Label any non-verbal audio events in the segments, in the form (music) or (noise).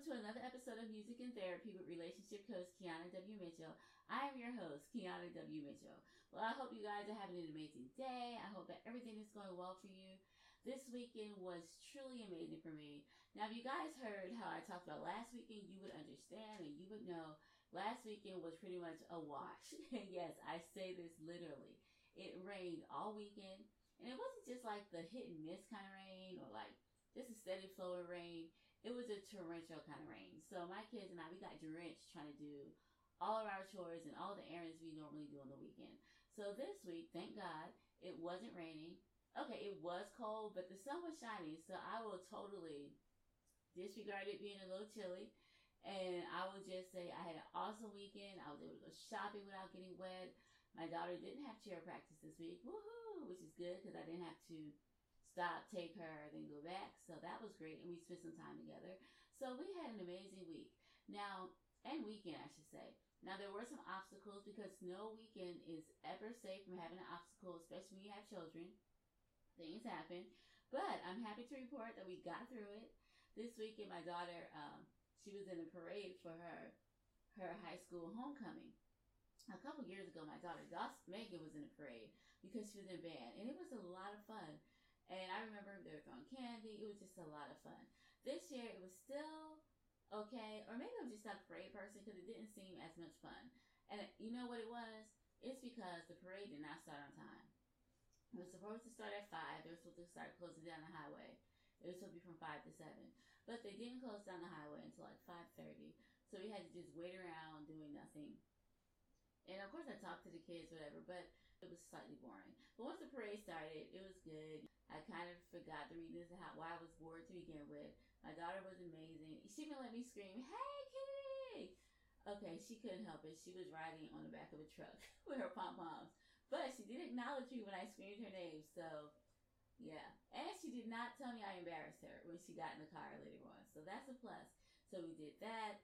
welcome to another episode of Music and Therapy with relationship coach Kiana W. Mitchell. I am your host, Kiana W. Mitchell. Well, I hope you guys are having an amazing day. I hope that everything is going well for you. This weekend was truly amazing for me. Now, if you guys heard how I talked about last weekend, you would understand and you would know last weekend was pretty much a wash. (laughs) yes, I say this literally. It rained all weekend, and it wasn't just like the hit and miss kind of rain or like just a steady flow of rain. It was a torrential kind of rain. So my kids and I, we got drenched trying to do all of our chores and all the errands we normally do on the weekend. So this week, thank God, it wasn't raining. Okay, it was cold, but the sun was shining. So I will totally disregard it being a little chilly. And I will just say I had an awesome weekend. I was able to go shopping without getting wet. My daughter didn't have cheer practice this week. Woohoo! Which is good because I didn't have to stop, take her, then go back. So that was great, and we spent some time together. So we had an amazing week. Now, and weekend, I should say. Now there were some obstacles because no weekend is ever safe from having an obstacle, especially when you have children. Things happen, but I'm happy to report that we got through it. This weekend, my daughter, um, she was in a parade for her her high school homecoming. A couple years ago, my daughter, Megan, was in a parade because she was in band, and it was a lot of fun. And I remember they were throwing candy. It was just a lot of fun. This year it was still okay, or maybe I'm just not a parade person because it didn't seem as much fun. And you know what it was? It's because the parade did not start on time. It was supposed to start at five. They were supposed to start closing down the highway. It was supposed to be from five to seven, but they didn't close down the highway until like five thirty. So we had to just wait around doing nothing. And of course, I talked to the kids, whatever, but it was slightly boring. But once the parade started, it was good. I kind of forgot the reasons how why I was bored to begin with. My daughter was amazing. She even let me scream, "Hey, kitty!" Okay, she couldn't help it. She was riding on the back of a truck (laughs) with her pom poms, but she did acknowledge me when I screamed her name. So, yeah, and she did not tell me I embarrassed her when she got in the car later on. So that's a plus. So we did that.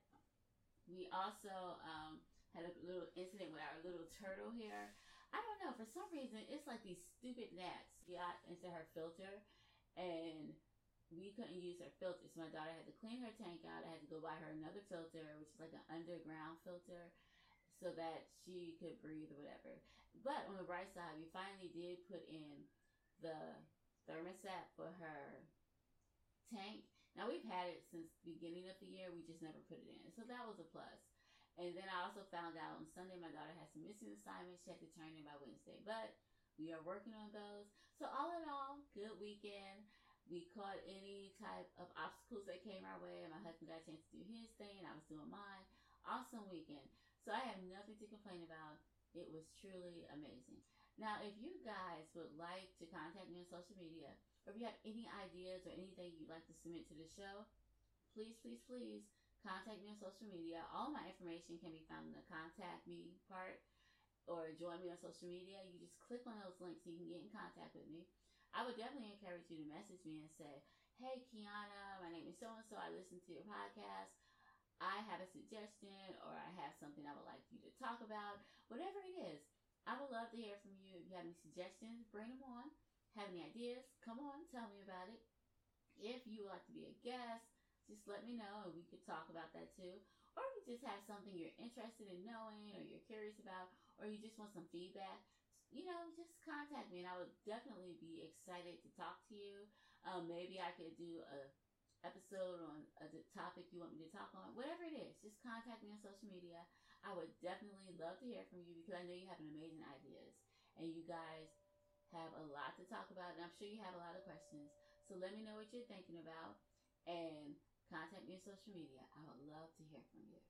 We also um, had a little incident with our little turtle here. I don't know. For some reason, it's like these stupid gnats got into her filter, and we couldn't use her filter. So my daughter had to clean her tank out. I had to go buy her another filter, which is like an underground filter, so that she could breathe or whatever. But on the bright side, we finally did put in the thermostat for her tank. Now we've had it since the beginning of the year. We just never put it in, so that was a plus. And then I also found out on Sunday my daughter had some missing assignments she had to turn in by Wednesday. But we are working on those. So all in all, good weekend. We caught any type of obstacles that came our way. My husband got a chance to do his thing and I was doing mine. Awesome weekend. So I have nothing to complain about. It was truly amazing. Now, if you guys would like to contact me on social media, or if you have any ideas or anything you'd like to submit to the show, please, please, please contact me on social media. All my information can be found in the contact me part or join me on social media. You just click on those links so you can get in contact with me. I would definitely encourage you to message me and say, Hey Kiana, my name is so and so. I listen to your podcast. I have a suggestion or I have something I would like you to talk about. Whatever it is, I would love to hear from you. If you have any suggestions, bring them on. Have any ideas? Come on, tell me about it. If you would like to be a guest, just let me know and we could talk about that too. Or if you just have something you're interested in knowing or you're curious about or you just want some feedback, you know, just contact me and I would definitely be excited to talk to you. Um, maybe I could do a episode on a topic you want me to talk on. Whatever it is, just contact me on social media. I would definitely love to hear from you because I know you have amazing ideas and you guys have a lot to talk about and I'm sure you have a lot of questions. So let me know what you're thinking about and Contact me on social media. I would love to hear from you.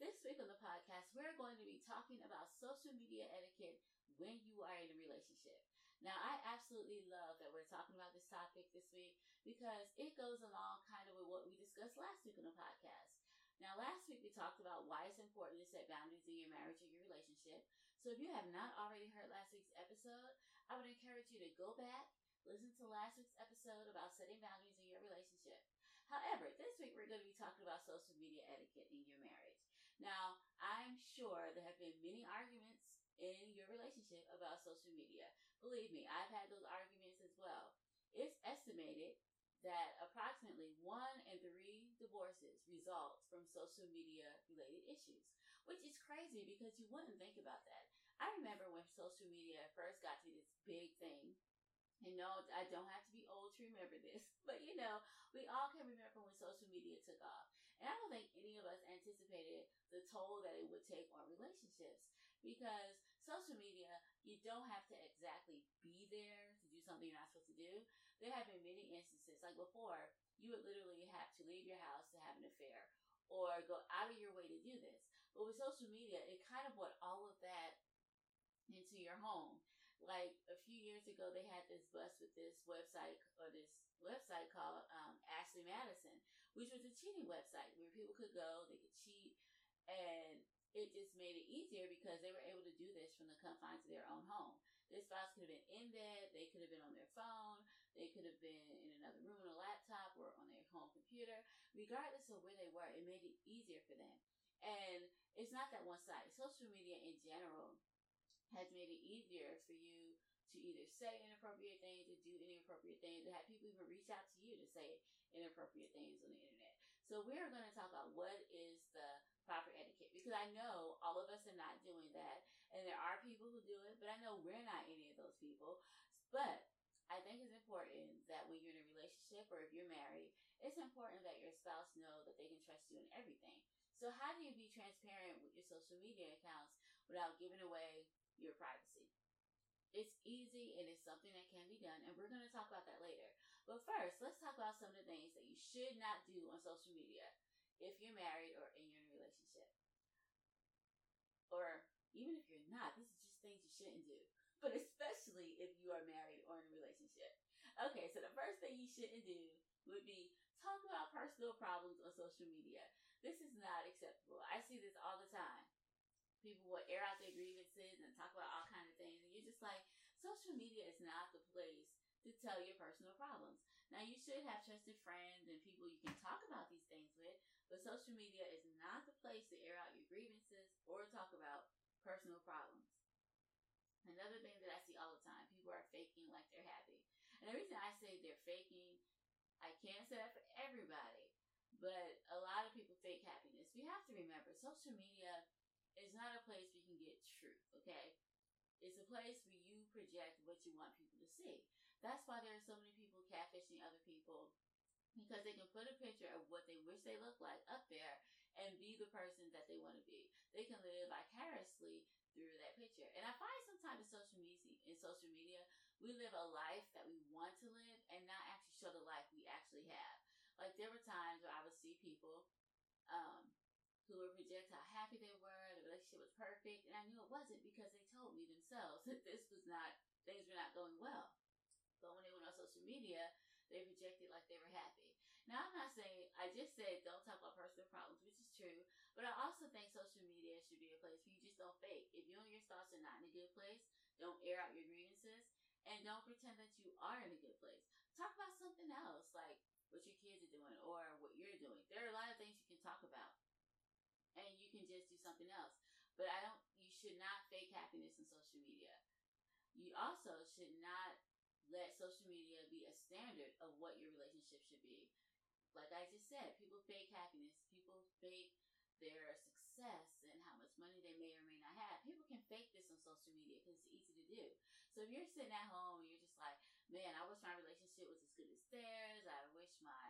This week on the podcast, we're going to be talking about social media etiquette when you are in a relationship. Now, I absolutely love that we're talking about this topic this week because it goes along kind of with what we discussed last week on the podcast. Now, last week we talked about why it's important to set boundaries in your marriage or your relationship. So, if you have not already heard last week's episode, I would encourage you to go back, listen to last week's episode about setting boundaries in your relationship. However, this week we're going to be talking about social media etiquette in your marriage. Now, I'm sure there have been many arguments in your relationship about social media. Believe me, I've had those arguments as well. It's estimated that approximately one in three divorces result from social media related issues, which is crazy because you wouldn't think about that. I remember when social media first got to this big thing and no, I don't have to be old to remember this, (laughs) but you know, we all can remember when social media took off. And I don't think any of us anticipated the toll that it would take on relationships because social media, you don't have to exactly be there to do something you're not supposed to do. There have been many instances, like before, you would literally have to leave your house to have an affair or go out of your way to do this. But with social media, it kind of brought all of that into your home like a few years ago they had this bus with this website or this website called um, Ashley Madison, which was a cheating website where people could go, they could cheat, and it just made it easier because they were able to do this from the confines of their own home. Their spouse could have been in bed, they could have been on their phone, they could have been in another room on a laptop or on their home computer. Regardless of where they were, it made it easier for them. And it's not that one side. Social media in general has made it easier for you to either say inappropriate things or do inappropriate things, to have people even reach out to you to say inappropriate things on the internet. So we're going to talk about what is the proper etiquette because I know all of us are not doing that, and there are people who do it, but I know we're not any of those people. But I think it's important that when you're in a relationship or if you're married, it's important that your spouse know that they can trust you in everything. So how do you be transparent with your social media accounts without giving away your privacy. It's easy and it's something that can be done, and we're going to talk about that later. But first, let's talk about some of the things that you should not do on social media if you're married or in your relationship. Or even if you're not, this is just things you shouldn't do. But especially if you are married or in a relationship. Okay, so the first thing you shouldn't do would be talk about personal problems on social media. This is not acceptable. I see this all the time people will air out their grievances and talk about all kinds of things. And you're just like, social media is not the place to tell your personal problems. Now you should have trusted friends and people you can talk about these things with, but social media is not the place to air out your grievances or talk about personal problems. Another thing that I see all the time, people are faking like they're happy. And the reason I say they're faking, I can't say that for everybody, but a lot of people fake happiness. We have to remember social media is not a place where you can get truth, okay? It's a place where you project what you want people to see. That's why there are so many people catfishing other people because they can put a picture of what they wish they look like up there and be the person that they want to be. They can live vicariously through that picture. And I find sometimes in social media, in social media, we live a life that we want to live and not actually show the life we actually have. Like there were times where I would see people um, who would project how happy they were, the relationship was perfect, and I knew it wasn't because they told me themselves that this was not, things were not going well. But when they went on social media, they projected like they were happy. Now, I'm not saying, I just said don't talk about personal problems, which is true, but I also think social media should be a place where you just don't fake. If you and your spouse are not in a good place, don't air out your grievances, and don't pretend that you are in a good place. Talk about something else, like what your kids are doing or what you're doing. There are a lot of things you can talk about and you can just do something else. But I don't, you should not fake happiness in social media. You also should not let social media be a standard of what your relationship should be. Like I just said, people fake happiness, people fake their success and how much money they may or may not have. People can fake this on social media because it's easy to do. So if you're sitting at home and you're just like, man, I wish my relationship was as good as theirs. I wish my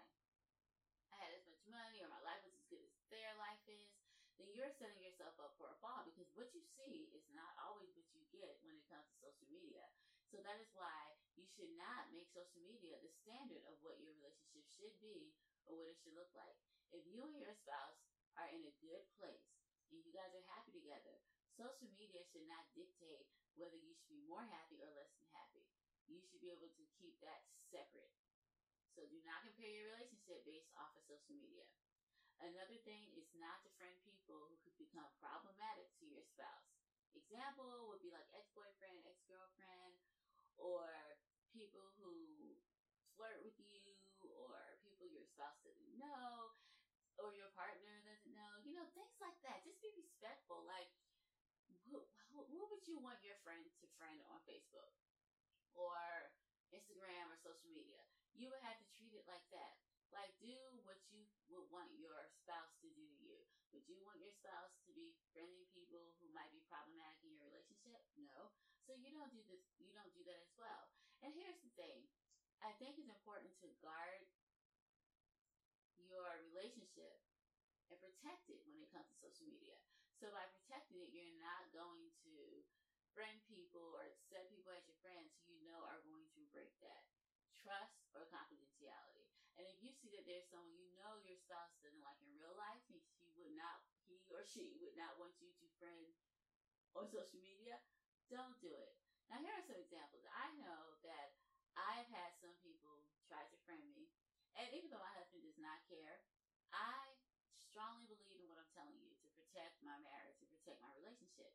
I had as much money or my life was as good as their life is then you're setting yourself up for a fall because what you see is not always what you get when it comes to social media. So that is why you should not make social media the standard of what your relationship should be or what it should look like. If you and your spouse are in a good place and you guys are happy together, social media should not dictate whether you should be more happy or less than happy. You should be able to keep that separate. So do not compare your relationship based off of social media. Another thing is not to friend people who could become problematic to your spouse. Example would be like ex boyfriend, ex girlfriend, or people who flirt with you spouse doesn't know or your partner doesn't know. You know, things like that. Just be respectful. Like, who, who, who would you want your friend to friend on Facebook or Instagram or social media? You would have to treat it like that. Like, do what you would want your spouse to do to you. Would you want your spouse to be friending people who might be problematic in your relationship? No. So you don't do this. You don't do that as well. And here's the thing: I think it's important to guard your relationship and protect it when it comes to social media. So by protecting it, you're not going to friend people or set people as your friends who you know are going to break that trust or confidentiality. And if you see that there's someone you know your spouse doesn't like in real life, he, would not, he or she would not want you to friend on social media, don't do it. Now here are some examples. I know that I've had some people try to friend me, and even though my husband does not care, I strongly believe in what I'm telling you to protect my marriage, to protect my relationship.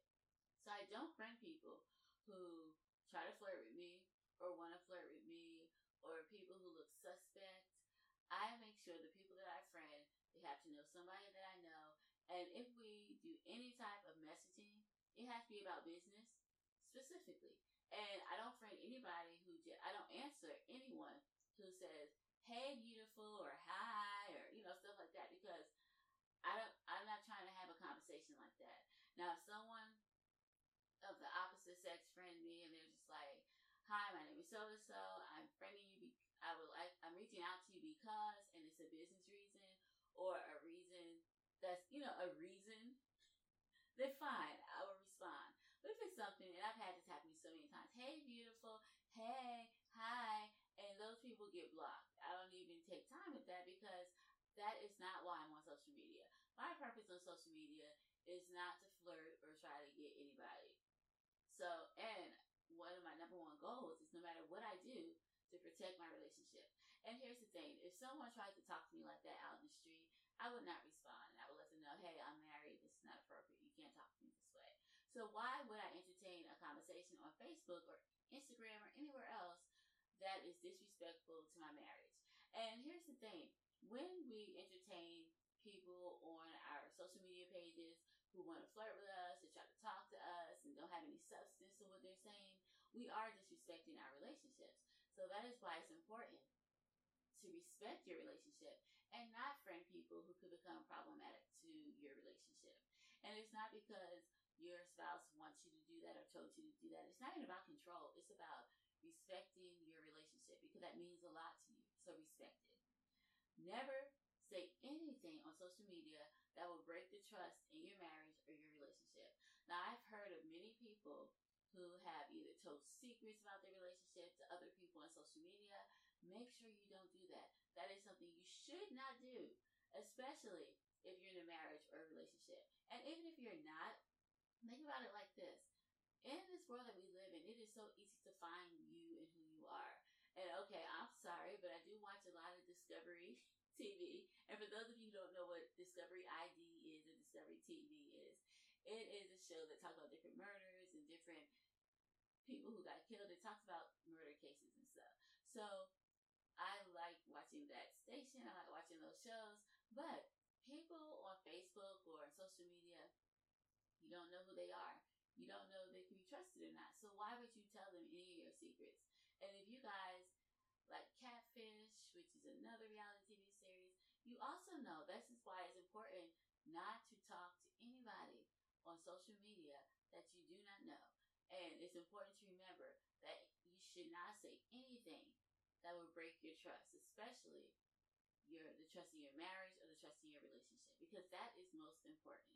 So I don't friend people who try to flirt with me or want to flirt with me or people who look suspect. I make sure the people that I friend, they have to know somebody that I know. And if we do any type of messaging, it has to be about business specifically. And I don't friend anybody who just, I don't answer anyone who says, hey, beautiful, or hi, or, you know, stuff like that, because I don't, I'm not trying to have a conversation like that. Now, if someone of the opposite sex friend me and they're just like, hi, my name is so and so. I'm friending you. Be- I would like. I'm reaching out to you because, and it's a business reason or a reason that's you know a reason. (laughs) Then fine, I will respond. But if it's something, and I've had this happen so many times. Hey, beautiful. Hey, hi, and those people get blocked. I don't even take time with that because that is not why I'm on social media. My purpose on social media is not to flirt or try to get anybody. So, and one of my number one goals is no matter what I do to protect my relationship. And here's the thing if someone tried to talk to me like that out in the street, I would not respond. I would let them know, hey, I'm married. This is not appropriate. You can't talk to me this way. So, why would I entertain a conversation on Facebook or Instagram or anywhere else that is disrespectful to my marriage? And here's the thing when we entertain people on our social media pages who want to flirt with us, to try to talk to us, and don't have any substance to what they're saying, we are disrespecting our relationships. So that is why it's important to respect your relationship and not friend people who could become problematic to your relationship. And it's not because your spouse wants you to do that or told you to do that. It's not even about control. It's about respecting your relationship because that means a lot to you. So respect it. Never say anything on social media that will break the trust in your marriage or your relationship. Now, I've heard of many people who have either told secrets about their relationship to other people on social media. Make sure you don't do that. That is something you should not do, especially if you're in a marriage or a relationship. And even if you're not, think about it like this. In this world that we live in, it is so easy to find you and who you are. And okay, I'm sorry, but I do watch a lot of Discovery (laughs) TV. And for those of you who don't know what Discovery ID is or Discovery TV is, it is a show that talks about different murders and different people who got killed. It talks about murder cases and stuff. So I like watching that station. I like watching those shows. But people on Facebook or social media, you don't know who they are. You don't know if they can be trusted or not. So why would you tell them any of your secrets? And if you guys like Catfish, which is another reality. You also know this is why it's important not to talk to anybody on social media that you do not know. And it's important to remember that you should not say anything that will break your trust, especially your the trust in your marriage or the trust in your relationship, because that is most important.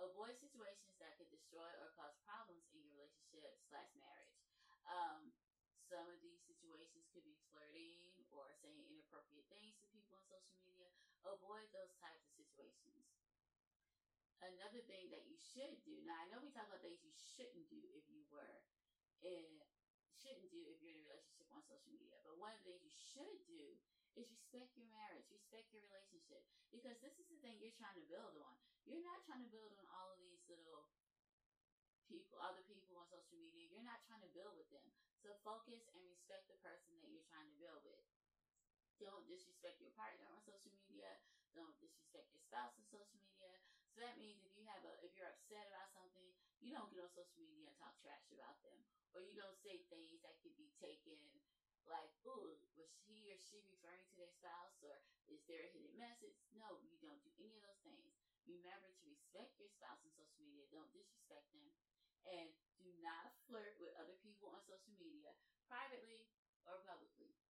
Avoid situations that could destroy or cause problems in your relationship slash marriage. Um, some of these situations could be flirting inappropriate things to people on social media. Avoid those types of situations. Another thing that you should do. Now I know we talk about things you shouldn't do if you were in shouldn't do if you're in a relationship on social media. But one of the things you should do is respect your marriage, respect your relationship. Because this is the thing you're trying to build on. You're not trying to build on all of these little people, other people on social media. You're not trying to build with them. So focus and respect the person that you're trying to build with. Don't disrespect your partner on social media. Don't disrespect your spouse on social media. So that means if you have a if you're upset about something, you don't get on social media and talk trash about them. Or you don't say things that could be taken like, ooh, was he or she referring to their spouse or is there a hidden message? No, you don't do any of those things. Remember to respect your spouse on social media. Don't disrespect them. And do not flirt with other people on social media, privately or publicly.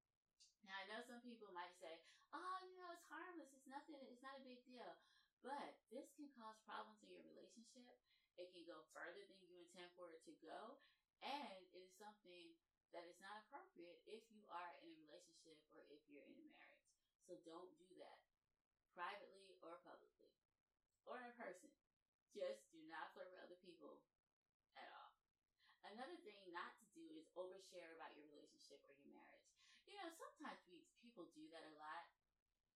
Now, I know some people might say, oh, you know, it's harmless. It's nothing. It's not a big deal. But this can cause problems in your relationship. It can go further than you intend for it to go. And it is something that is not appropriate if you are in a relationship or if you're in a marriage. So don't do that privately or publicly or in person. Just do not flirt with other people at all. Another thing not to do is overshare about your relationship or your marriage. You know, sometimes we, people do that a lot.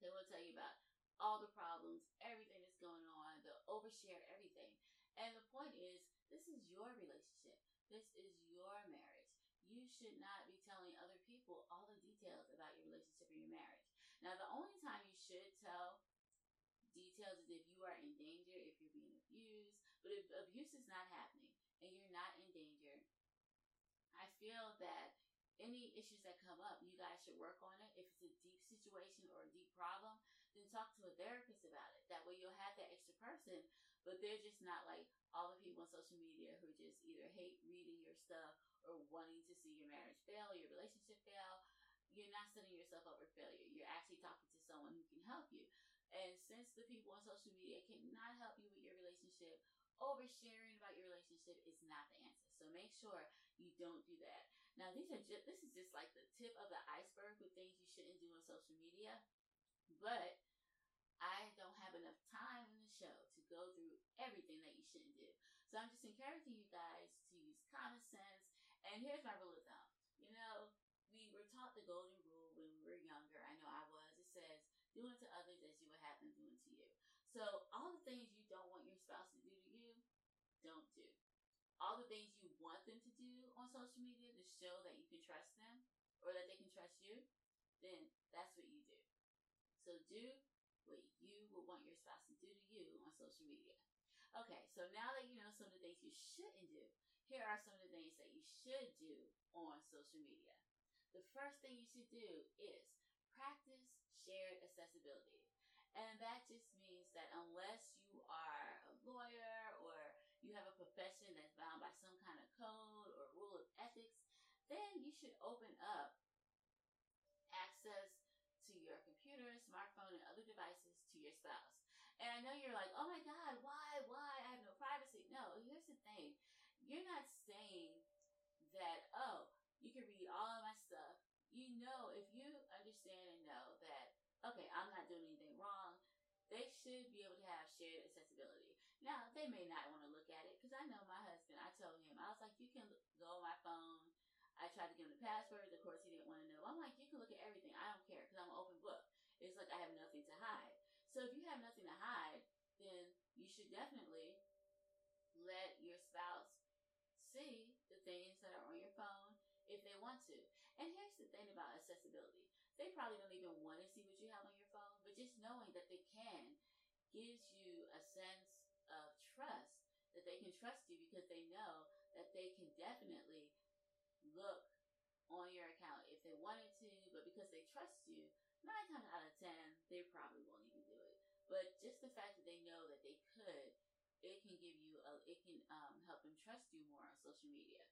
They will tell you about all the problems, everything that's going on, they'll overshare everything. And the point is, this is your relationship. This is your marriage. You should not be telling other people all the details about your relationship or your marriage. Now, the only time you should tell details is if you are in danger, if you're being abused. But if abuse is not happening and you're not in danger, I feel that any issues that come up, you guys should work on it. If it's a deep situation or a deep problem, then talk to a therapist about it. That way you'll have that extra person, but they're just not like all the people on social media who just either hate reading your stuff or wanting to see your marriage fail, your relationship fail. You're not setting yourself up for failure. You're actually talking to someone who can help you. And since the people on social media cannot help you with your relationship, oversharing about your relationship is not the answer. So make sure you don't do that. Now, these are just this is just like the tip of the iceberg with things you shouldn't do on social media. But I don't have enough time in the show to go through everything that you shouldn't do. So I'm just encouraging you guys to use common sense. And here's my rule of thumb. You know, we were taught the golden rule when we were younger. I know I was. It says do unto others as you would have them do unto you. So all the things you don't want your spouse to do to you, don't do. All the things you want them to do on social media to show that you can trust them or that they can trust you, then that's what you do. So do what you would want your spouse to do to you on social media. Okay, so now that you know some of the things you shouldn't do, here are some of the things that you should do on social media. The first thing you should do is practice shared accessibility. And that just means that unless you are a lawyer or you have a profession that's bound by some kind of code or rule of ethics, then you should open up access to your computer, smartphone, and other devices to your spouse. And I know you're like, oh my God, why, why? I have no privacy. No, here's the thing. You're not saying that, oh, you can read all of my stuff you know, if you understand and know that, okay, I'm not doing anything wrong, they should be able to have shared accessibility. Now, they may not want to look at it because I know my husband, I told him, I was like, you can go on my phone. Tried to give him the password. Of course, he didn't want to know. I'm like, you can look at everything. I don't care because I'm an open book. It's like I have nothing to hide. So if you have nothing to hide, then you should definitely let your spouse see the things that are on your phone if they want to. And here's the thing about accessibility they probably don't even want to see what you have on your phone, but just knowing that they can gives you a sense of trust that they can trust you because they know that they can definitely look on your account if they wanted to, but because they trust you, nine times out of ten, they probably won't even do it. But just the fact that they know that they could, it can give you a, it can um, help them trust you more on social media.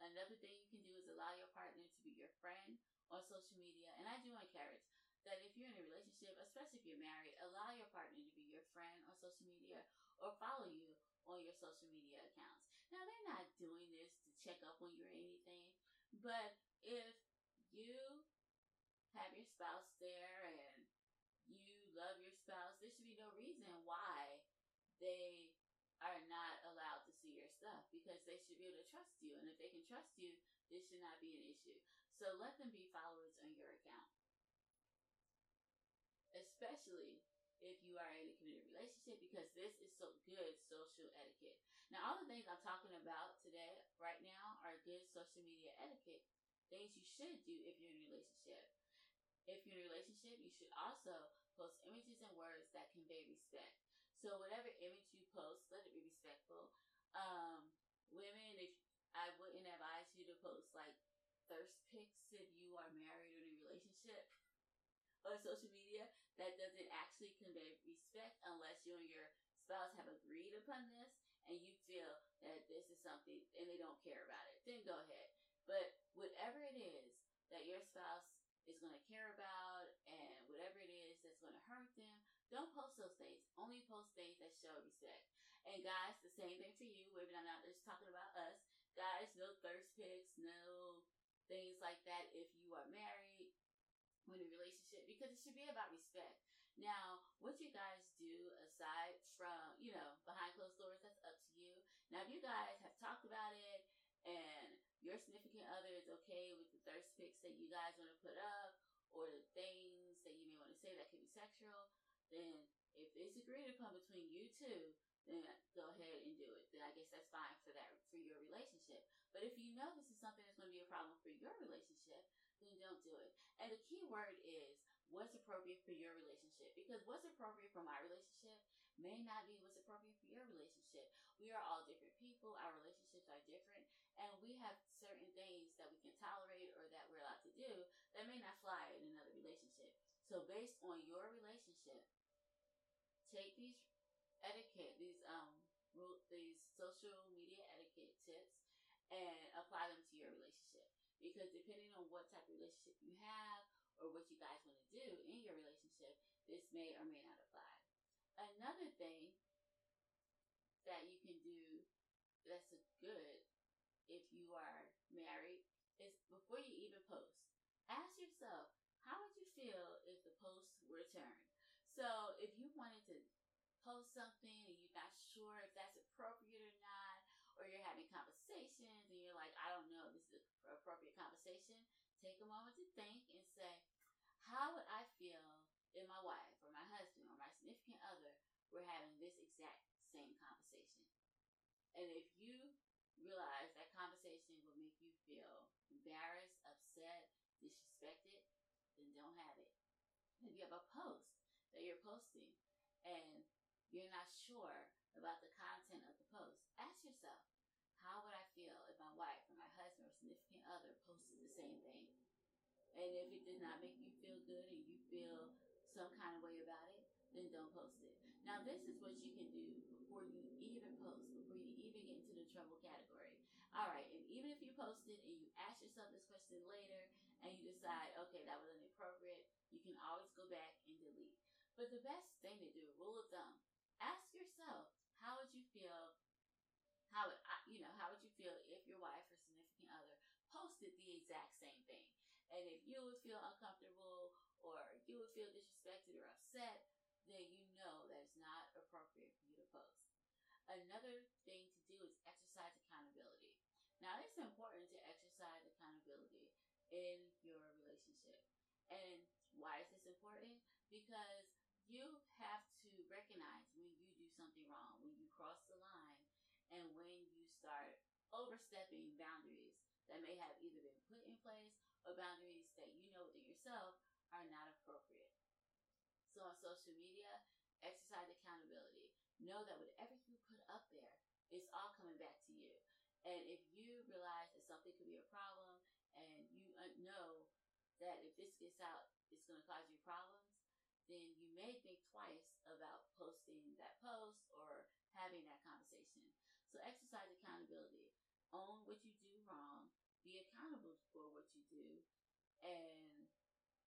Another thing you can do is allow your partner to be your friend on social media. And I do encourage that if you're in a relationship, especially if you're married, allow your partner to be your friend on social media or follow you on your social media accounts. Now, they're not doing this to check up on you or anything, but if you have your spouse there and you love your spouse, there should be no reason why they are not allowed to see your stuff because they should be able to trust you. And if they can trust you, this should not be an issue. So let them be followers on your account. Especially if you are in a committed relationship because this is so good social etiquette. Now, all the things I'm talking about today, right now, are good social media etiquette. Things you should do if you're in a relationship. if you're in a relationship, you should also post images and words that convey respect. So whatever image you post, let it be respectful. Um, women, if I wouldn't advise you to post like thirst pics if you are married or in a relationship on social media. That doesn't actually convey respect unless you and your spouse have agreed upon this and you feel that this is something and they don't care about it. Then go ahead. But whatever it is that your spouse is going to care about and whatever it is that's going to hurt them, don't post those things. Only post things that show respect. And guys, the same thing for you. Maybe I'm not just talking about us. Guys, no thirst pics, no things like that if you are married in a relationship because it should be about respect. Now, what you guys do aside from, you know, behind closed doors, that's up. Now, if you guys have talked about it and your significant other is okay with the thirst pics that you guys want to put up or the things that you may want to say that could be sexual, then if it's agreed upon between you two, then go ahead and do it. Then I guess that's fine for that for your relationship. But if you know this is something that's going to be a problem for your relationship, then don't do it. And the key word is what's appropriate for your relationship. Because what's appropriate for my relationship may not be what's appropriate for your relationship. We are all different people, our relationships are different, and we have certain things that we can tolerate or that we're allowed to do that may not fly in another relationship. So based on your relationship, take these etiquette, these um these social media etiquette tips and apply them to your relationship. Because depending on what type of relationship you have or what you guys want to do in your relationship, this may or may not apply. Another thing that you do that's good if you are married is before you even post, ask yourself, how would you feel if the post were turned? So if you wanted to post something and you're not sure if that's appropriate or not, or you're having conversations and you're like, I don't know, if this is an appropriate conversation, take a moment to think and say, how would I feel if my wife or my husband or my significant other were having this exact same conversation. And if you realize that conversation will make you feel embarrassed, upset, disrespected, then don't have it. If you have a post that you're posting and you're not sure about the content of the post, ask yourself, how would I feel if my wife or my husband or significant other posted the same thing? And if it did not make you feel good and you feel some kind of way about it, then don't post it. Now, this is what you can do before you even post, before you even get into the trouble category. All right, and even if you post it and you ask yourself this question later and you decide, okay, that was inappropriate, you can always go back and delete. But the best thing to do, rule of thumb, ask yourself, how would you feel? How would I, you know? How would you feel if your wife or significant other posted the exact same thing? And if you would feel uncomfortable or you would feel disrespected or upset, then you know that it's not appropriate for you to post. Another thing to do is exercise accountability. Now, it's important to exercise accountability in your relationship. And why is this important? Because you have to recognize when you do something wrong, when you cross the line, and when you start overstepping boundaries that may have either been put in place or boundaries that you know within yourself are not appropriate. So on social media, exercise accountability. Know that whatever you put up there, it's all coming back to you. And if you realize that something could be a problem and you uh, know that if this gets out, it's going to cause you problems, then you may think twice about posting that post or having that conversation. So exercise accountability. Own what you do wrong. Be accountable for what you do. And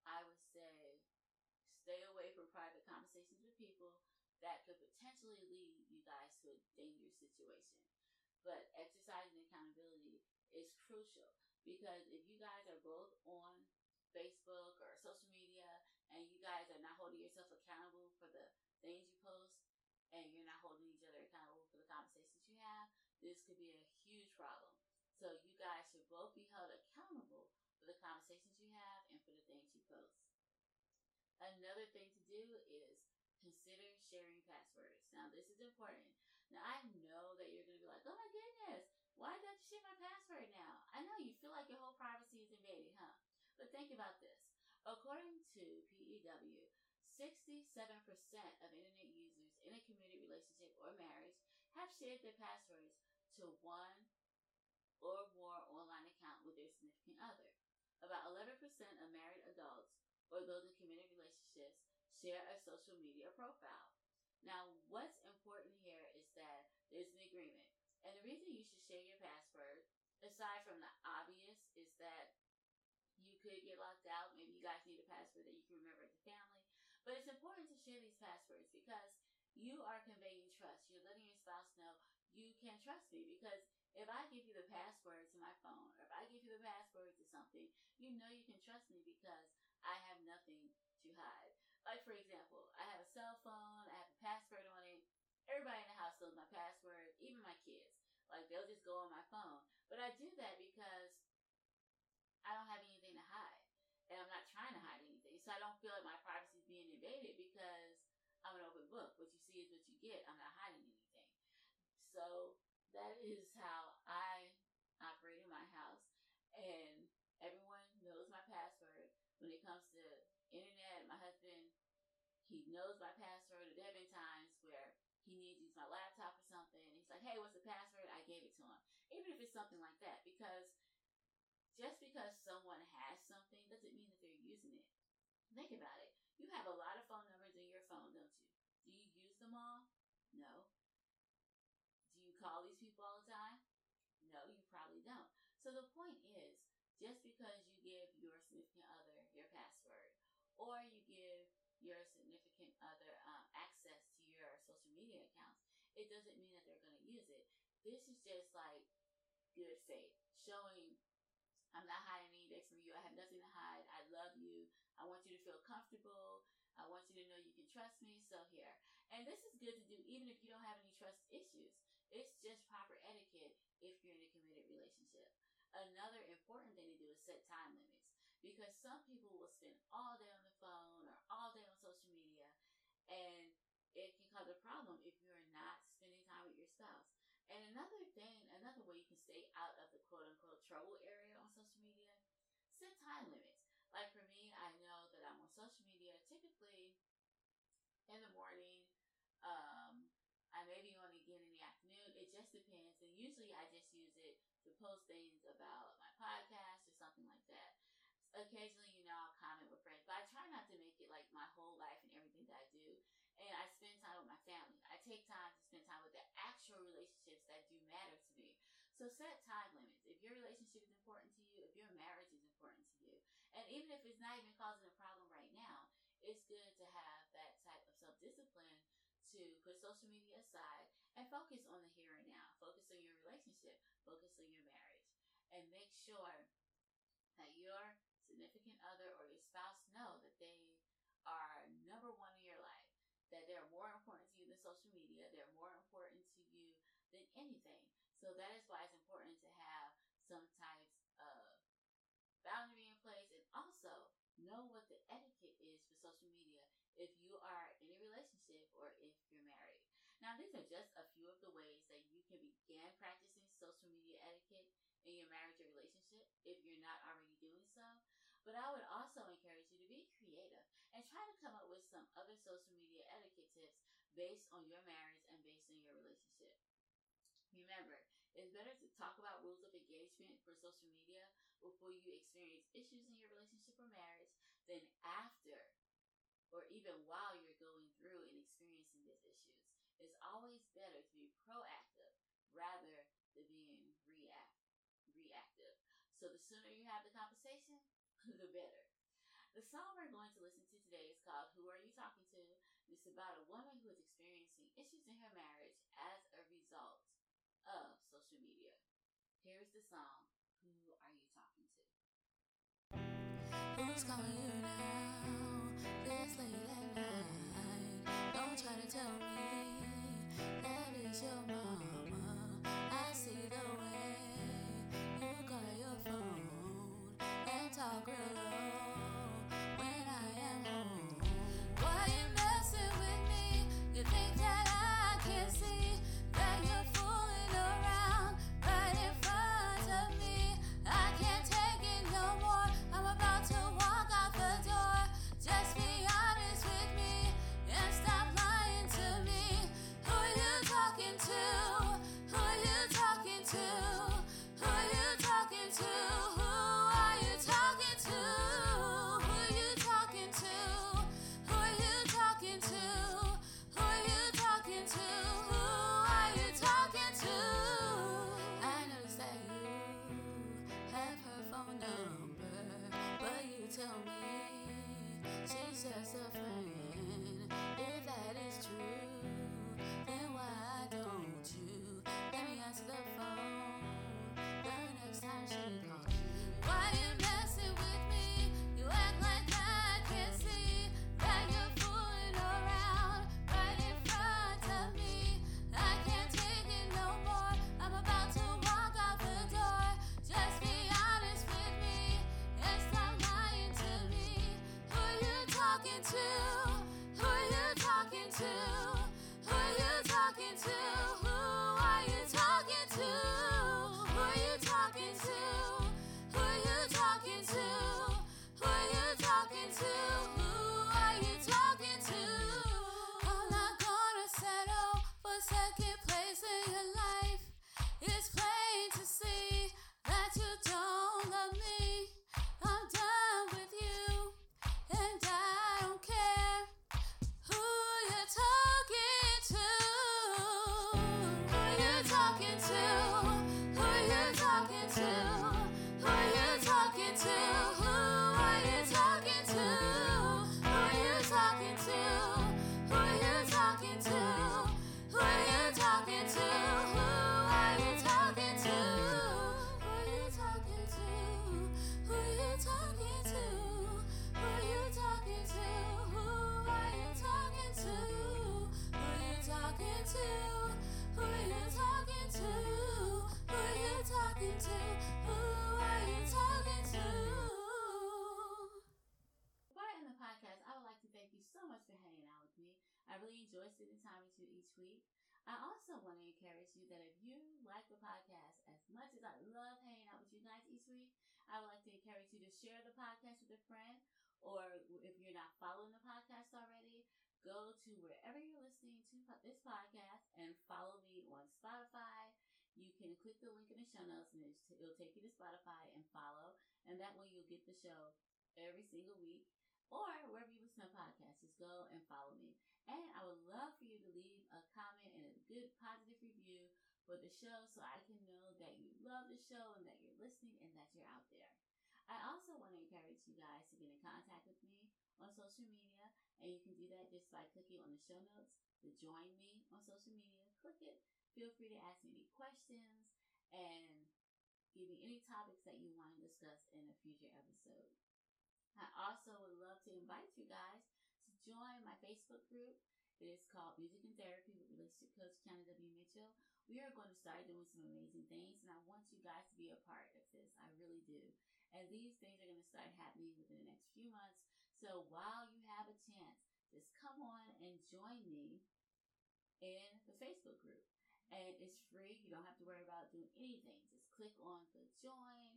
I would say stay away from private conversations with people that could potentially lead you guys to a dangerous situation. But exercising accountability is crucial because if you guys are both on Facebook or social media and you guys are not holding yourself accountable for the things you post and you're not holding each other accountable for the conversations you have, this could be a huge problem. So you guys should both be held accountable for the conversations you have and for the things you post. Another thing to do is consider sharing passwords. Now, this is important. Now, I know that you're to be like, oh my goodness, why did you share my password now? I know you feel like your whole privacy is invaded, huh? But think about this. According to PEW, 67% of internet users in a committed relationship or marriage have shared their passwords to one or more online account with their significant other. About 11% of married adults or those in committed relationships share a social media profile. Now, what's important here that there's an agreement. And the reason you should share your password, aside from the obvious, is that you could get locked out. Maybe you guys need a password that you can remember as a family. But it's important to share these passwords because you are conveying trust. You're letting your spouse know you can trust me because if I give you the password to my phone, or if I give you the password to something, you know you can trust me because I have nothing to hide. Like, for example, I have a cell phone, I have a password on it. Everybody knows my password, even my kids. Like, they'll just go on my phone. But I do that because I don't have anything to hide. And I'm not trying to hide anything. So I don't feel like my privacy is being invaded because I'm an open book. What you see is what you get. I'm not hiding anything. So that is how I operate in my house. And everyone knows my password. When it comes to internet, my husband, he knows my password. Been times where he needs to use my laptop or something. And he's like, hey, what's the password? I gave it to him. Even if it's something like that. Because just because someone has something doesn't mean that they're using it. Think about it. You have a lot of phone numbers in your phone, don't you? Do you use them all? No Do you call these people all the time? No, you probably don't. So the point is, just because you give your significant other your password, or you give your significant other um, access to your social media accounts, it doesn't mean that they're going to use it. This is just like good faith, showing I'm not hiding anything from you. I have nothing to hide. I love you. I want you to feel comfortable. I want you to know you can trust me. So here. And this is good to do even if you don't have any trust issues. It's just proper etiquette if you're in a committed relationship. Another important thing to do is set time limits because some people will spend all day on the phone or all day on social media and it can cause a problem if you're And another thing, another way you can stay out of the quote unquote trouble area on social media, set time limits. Like for me, I know that I'm on social media typically in the morning, um, I may be on again in the afternoon. It just depends. And usually I just use it to post things about my podcast or something like that. Occasionally, you know, I'll comment with friends, but I try not to make it like my whole life and everything that I do. And I spend time with my family. I take time to spend time with the actual relationships that do matter to me. So set time limits. If your relationship is important to you, if your marriage is important to you, and even if it's not even causing a problem right now, it's good to have that type of self discipline to put social media aside and focus on the here and now. Focus on your relationship, focus on your marriage, and make sure that your significant other or your spouse know that they are number one in your life, that they're more important to you than social media, they're more important to you than anything. So that is why it's important to have some types of boundary in place and also know what the etiquette is for social media if you are in a relationship or if you're married. Now, these are just a few of the ways that you can begin practicing social media etiquette in your marriage or relationship if you're not already doing so. But I would also encourage you to be creative and try to come up with some other social media etiquette tips based on your marriage and based on your relationship. It's better to talk about rules of engagement for social media before you experience issues in your relationship or marriage than after or even while you're going through and experiencing these issues. It's always better to be proactive rather than being react reactive. So the sooner you have the conversation, (laughs) the better. The song we're going to listen to today is called Who Are You Talking To? It's about a woman who is experiencing issues in her marriage as a result of social media. Here's the song Who Are You Talking To? Who's calling you now? this late at night. Don't try to tell me that is your mama. I see the way you call your phone and talk real low She's just to? Really enjoy spending time with you each week. I also want to encourage you that if you like the podcast as much as I love hanging out with you guys each week, I would like to encourage you to share the podcast with a friend. Or if you're not following the podcast already, go to wherever you're listening to this podcast and follow me on Spotify. You can click the link in the show notes and it'll take you to Spotify and follow. And that way you'll get the show every single week or wherever you listen to podcasts. Just go and follow me. And I would love for you to leave a comment and a good positive review for the show so I can know that you love the show and that you're listening and that you're out there. I also want to encourage you guys to get in contact with me on social media, and you can do that just by clicking on the show notes to join me on social media. Click it. Feel free to ask me any questions and give me any topics that you want to discuss in a future episode. I also would love to invite you guys join my Facebook group. It is called Music and Therapy with Relationship Coach Kiana W. Mitchell. We are going to start doing some amazing things, and I want you guys to be a part of this. I really do. And these things are going to start happening within the next few months. So while you have a chance, just come on and join me in the Facebook group. And it's free. You don't have to worry about doing anything. Just click on the join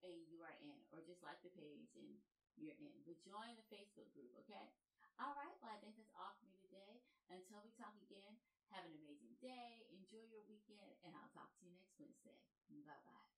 and you are in. Or just like the page and you're in. But join the Facebook group, okay? All right, well, I think that's all for me today. Until we talk again, have an amazing day, enjoy your weekend, and I'll talk to you next Wednesday. Bye bye.